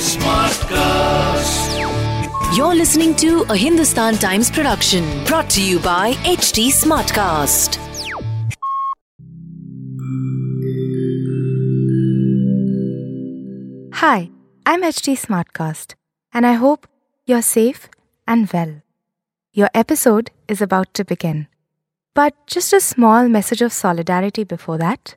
Smartcast. You're listening to a Hindustan Times production brought to you by HT Smartcast. Hi, I'm HT Smartcast, and I hope you're safe and well. Your episode is about to begin. But just a small message of solidarity before that.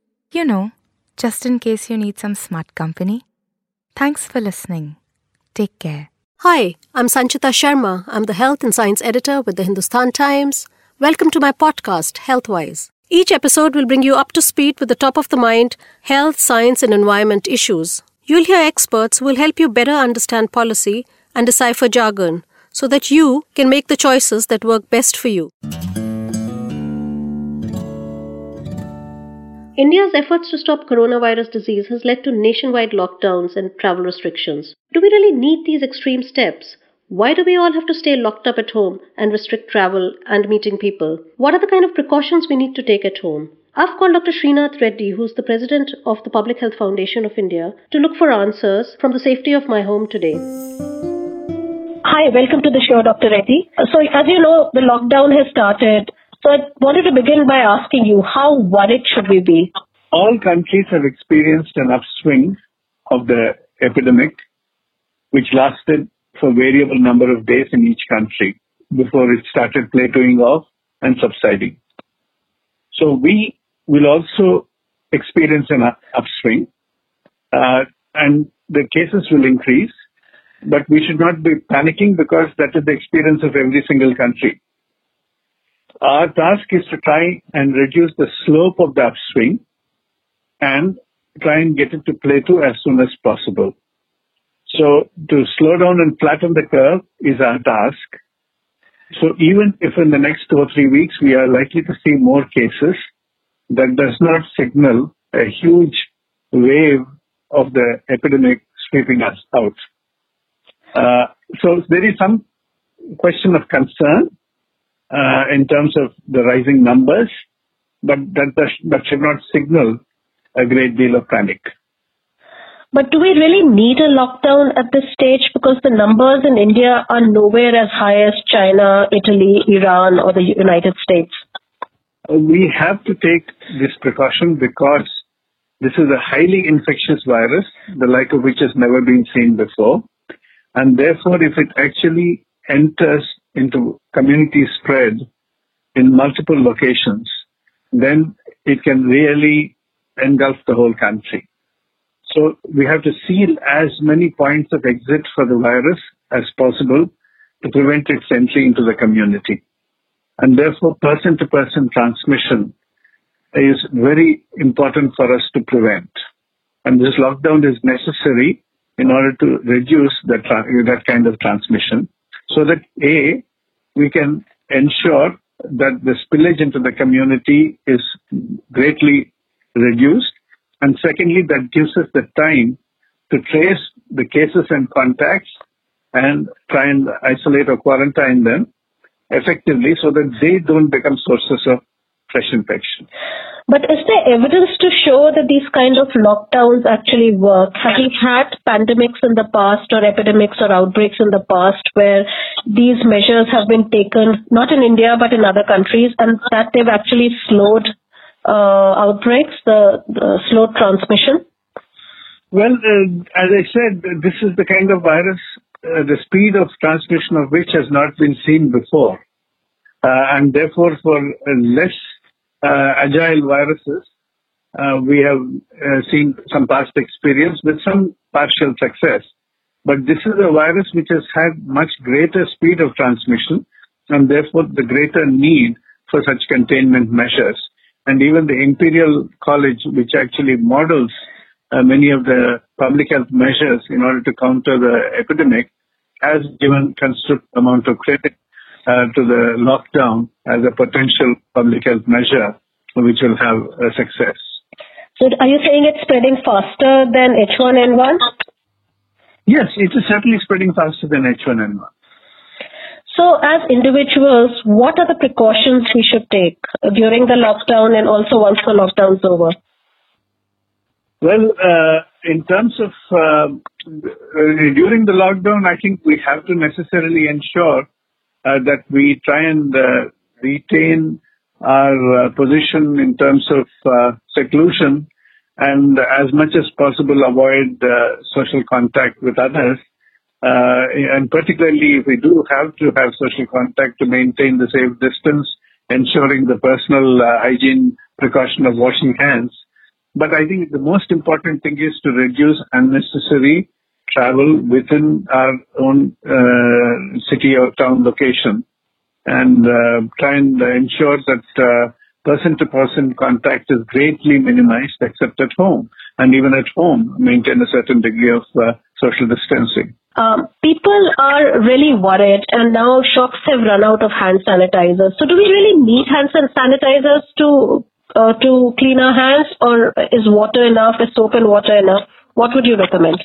you know, just in case you need some smart company. Thanks for listening. Take care. Hi, I'm Sanchita Sharma. I'm the Health and Science Editor with the Hindustan Times. Welcome to my podcast, Healthwise. Each episode will bring you up to speed with the top of the mind health, science, and environment issues. You'll hear experts who will help you better understand policy and decipher jargon so that you can make the choices that work best for you. India's efforts to stop coronavirus disease has led to nationwide lockdowns and travel restrictions. Do we really need these extreme steps? Why do we all have to stay locked up at home and restrict travel and meeting people? What are the kind of precautions we need to take at home? I've called Dr. Srinath Reddy, who's the president of the Public Health Foundation of India, to look for answers from the safety of my home today. Hi, welcome to the show, Dr. Reddy. So, as you know, the lockdown has started. So, I wanted to begin by asking you, how worried should we be? All countries have experienced an upswing of the epidemic, which lasted for a variable number of days in each country before it started plateauing off and subsiding. So we will also experience an upswing, uh, and the cases will increase, but we should not be panicking because that is the experience of every single country. Our task is to try and reduce the slope of the upswing and try and get it to plateau as soon as possible. So to slow down and flatten the curve is our task. So even if in the next two or three weeks we are likely to see more cases, that does not signal a huge wave of the epidemic sweeping us out. Uh, so there is some question of concern Uh, in terms of the rising numbers, but that, that, that should not signal a great deal of panic. But do we really need a lockdown at this stage? Because the numbers in India are nowhere as high as China, Italy, Iran, or the United States. Uh, we have to take this precaution because this is a highly infectious virus, the like of which has never been seen before. And therefore, if it actually enters into community spread in multiple locations, then it can really engulf the whole country. So we have to seal as many points of exit for the virus as possible to prevent its entry into the community. And therefore, person to person transmission is very important for us to prevent. And this lockdown is necessary in order to reduce that, that kind of transmission so that A, we can ensure that the spillage into the community is greatly reduced. And secondly, that gives us the time to trace the cases and contacts and try and isolate or quarantine them effectively so that they don't become sources of fresh infection. But is there evidence to show that these kind of lockdowns actually work? Have we had pandemics in the past or epidemics or outbreaks in the past where these measures have been taken, not in India, but in other countries, and that they've actually slowed uh, outbreaks, the, the slow transmission? Well, uh, as I said, this is the kind of virus, uh, the speed of transmission of which has not been seen before. Uh, and therefore, for less agile viruses, uh, we have uh, seen some past experience with some partial success. But this is a virus which has had much greater speed of transmission and therefore the greater need for such containment measures. And even the Imperial College, which actually models uh, many of the public health measures in order to counter the epidemic, has given considerable amount of credit uh, to the lockdown as a potential public health measure which will have a success. So are you saying it's spreading faster than H1N1? Yes, it is certainly spreading faster than H1N1. So as individuals, what are the precautions we should take during the lockdown and also once the lockdown is over? Well, uh, in terms of uh, during the lockdown, I think we have to necessarily ensure uh, that we try and uh, retain our uh, position in terms of uh, seclusion and as much as possible avoid uh, social contact with others. Uh, and particularly if we do have to have social contact to maintain the safe distance, ensuring the personal uh, hygiene precaution of washing hands. But I think the most important thing is to reduce unnecessary travel within our own uh, city or town location and uh, try and ensure that uh, person-to-person contact is greatly minimized except at home. And even at home, maintain a certain degree of uh, social distancing. Um, people are really worried, and now shops have run out of hand sanitizers. So, do we really need hand sanitizers to uh, to clean our hands, or is water enough? Is soap and water enough? What would you recommend?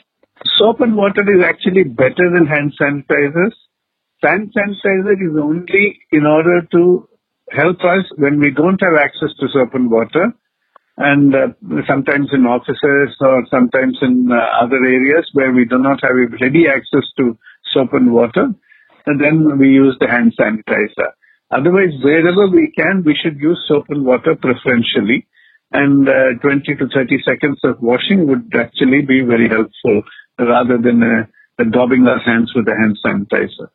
Soap and water is actually better than hand sanitizers. Hand sanitizer is only in order to help us when we don't have access to soap and water and uh, sometimes in offices or sometimes in uh, other areas where we do not have ready access to soap and water, and then we use the hand sanitizer. Otherwise, wherever we can, we should use soap and water preferentially. And uh, 20 to 30 seconds of washing would actually be very helpful rather than uh, daubing our hands with a hand sanitizer.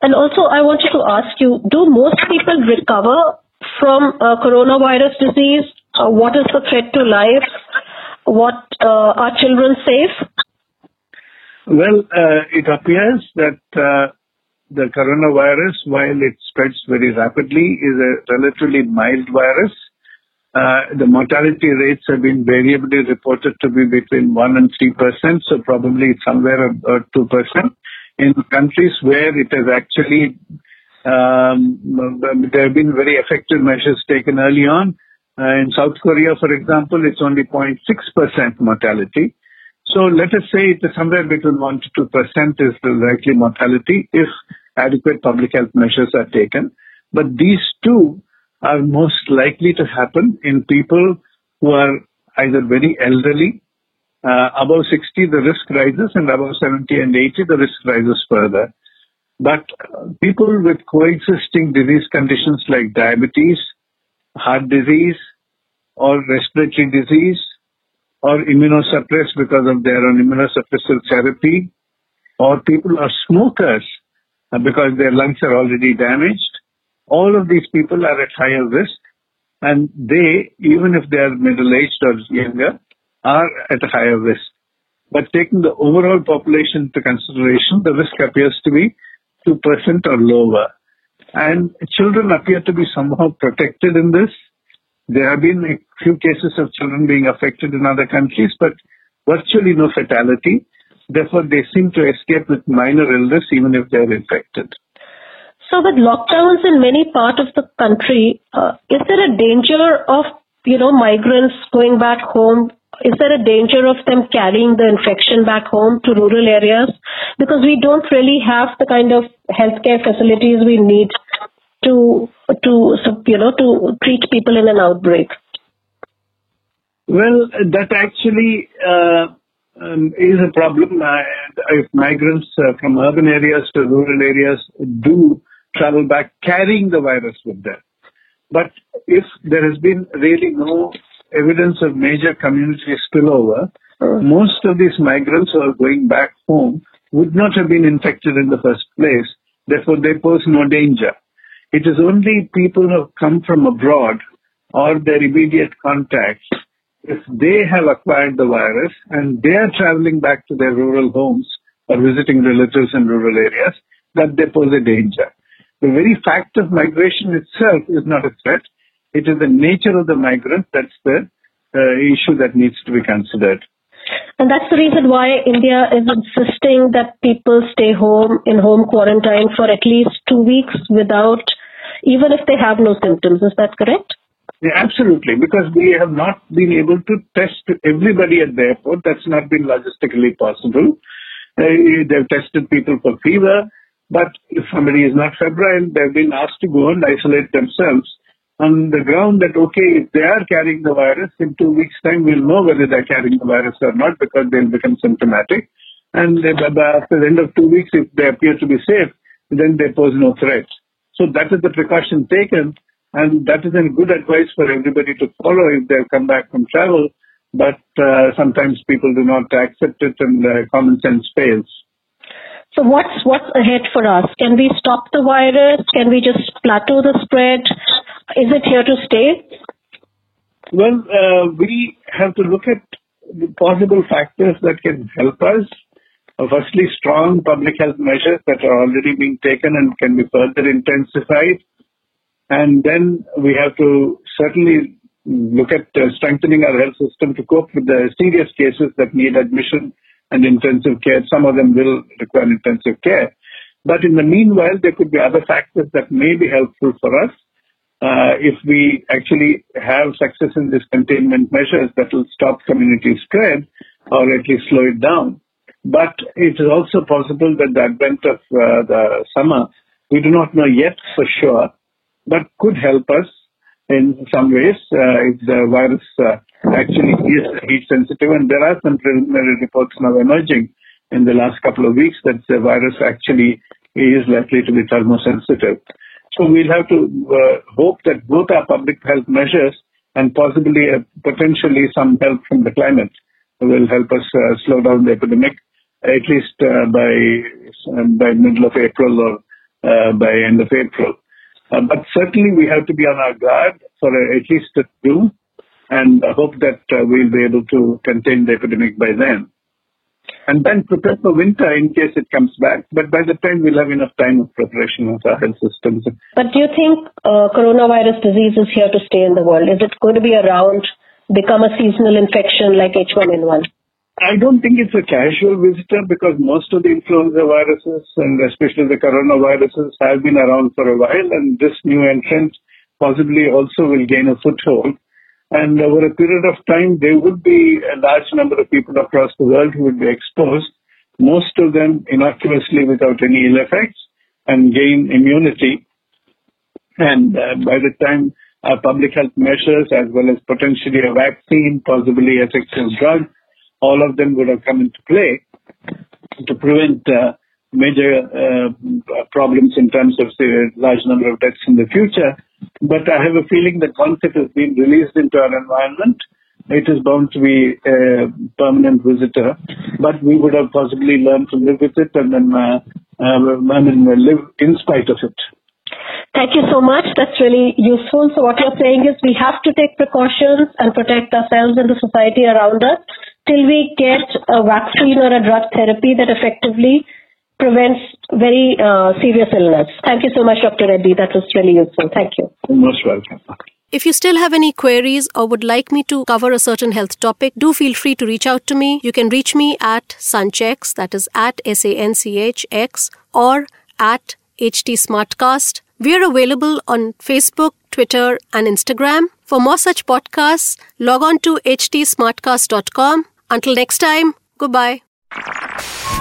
And also, I wanted to ask you, do most people recover from uh, coronavirus disease? Uh, what is the threat to life? What uh, are children safe? Well, uh, it appears that uh, the coronavirus, while it spreads very rapidly, is a relatively mild virus. Uh, the mortality rates have been variably reported to be between 1 and 3 percent, so probably somewhere about 2 percent in countries where it has actually um, there have been very effective measures taken early on. Uh, in South Korea, for example, it's only 0.6% mortality. So let us say it is somewhere between 1 to 2% is the likely mortality if adequate public health measures are taken. But these two are most likely to happen in people who are either very elderly uh, above 60, the risk rises, and above 70 and 80, the risk rises further. But uh, people with coexisting disease conditions like diabetes, heart disease, or respiratory disease, or immunosuppressed because of their own immunosuppressive therapy, or people are smokers uh, because their lungs are already damaged, all of these people are at higher risk. And they, even if they are middle-aged or younger, are at a higher risk. But taking the overall population into consideration, the risk appears to be 2% or lower. And children appear to be somehow protected in this. There have been a few cases of children being affected in other countries, but virtually no fatality. Therefore, they seem to escape with minor illness even if they're infected. So, with lockdowns in many parts of the country, uh, is there a danger of you know migrants going back home is there a danger of them carrying the infection back home to rural areas? Because we don't really have the kind of healthcare facilities we need to to you know to treat people in an outbreak. Well, that actually uh, um, is a problem. Uh, if migrants uh, from urban areas to rural areas do travel back carrying the virus with them. But if there has been really no evidence of major community spillover, uh-huh. most of these migrants who are going back home would not have been infected in the first place. Therefore, they pose no danger. It is only people who have come from abroad or their immediate contacts, if they have acquired the virus and they are traveling back to their rural homes or visiting relatives in rural areas, that they pose a danger. The very fact of migration itself is not a threat. It is the nature of the migrant that's the uh, issue that needs to be considered. And that's the reason why India is insisting that people stay home in home quarantine for at least two weeks without, even if they have no symptoms. Is that correct? Yeah, absolutely, because we have not been able to test everybody at the airport. That's not been logistically possible. Uh, they've tested people for fever, but if somebody is not febrile, they've been asked to go and isolate themselves on the ground that, okay, if they are carrying the virus, in two weeks' time, we'll know whether they're carrying the virus or not because they'll become symptomatic. And after the end of two weeks, if they appear to be safe, then they pose no threat. So that is the precaution taken. And that is a good advice for everybody to follow if they come back from travel. But uh, sometimes people do not accept it and uh, common sense fails. So what's what's ahead for us? Can we stop the virus? Can we just plateau the spread? Is it here to stay? Well, uh, we have to look at the possible factors that can help us. Uh, firstly, strong public health measures that are already being taken and can be further intensified. And then we have to certainly look at uh, strengthening our health system to cope with the serious cases that need admission and intensive care. Some of them will require intensive care. But in the meanwhile, there could be other factors that may be helpful for us uh, if we actually have success in these containment measures that will stop community spread or at least slow it down. But it is also possible that the advent of uh, the summer, we do not know yet for sure, but could help us in some ways uh, if the virus uh, actually is heat sensitive. And there are some preliminary reports now emerging in the last couple of weeks that the virus actually is likely to be thermosensitive. So we'll have to uh, hope that both our public health measures and possibly uh, potentially some help from the climate will help us uh, slow down the epidemic at least uh, by by middle of April or uh, by end of April. Uh, but certainly we have to be on our guard for at least a two and I hope that we'll be able to contain the epidemic by then and then prepare for winter in case it comes back. But by the time we'll have enough time of preparation of our health systems. But do you think uh, coronavirus disease is here to stay in the world? Is it going to be around, become a seasonal infection like H1N1? I don't think it's a casual visitor because most of the influenza viruses and especially the coronaviruses have been around for a while and this new entrant possibly also will gain a foothold. And over a period of time, there would be a large number of people across the world who would be exposed, most of them innocuously without any ill effects, and gain immunity. And uh, by the time public health measures, as well as potentially a vaccine, possibly effective drug, all of them would have come into play to prevent uh, major uh, problems in terms of a large number of deaths in the future. But I have a feeling that once it has been released into our environment, it is bound to be a permanent visitor. But we would have possibly learned to live with it and then, uh, uh, I mean, live in spite of it. Thank you so much. That's really useful. So what you're saying is we have to take precautions and protect ourselves and the society around us till we get a vaccine or a drug therapy that effectively prevents very uh, serious illness. Thank you so much, Dr. Reddy. That was really useful. Thank you. most welcome. If you still have any queries or would like me to cover a certain health topic, do feel free to reach out to me. You can reach me at Sanchx, that is at S A N C H X, or at HT Smartcast. We are available on Facebook, Twitter, and Instagram. For more such podcasts, log on to htsmartcast.com. Until next time, goodbye.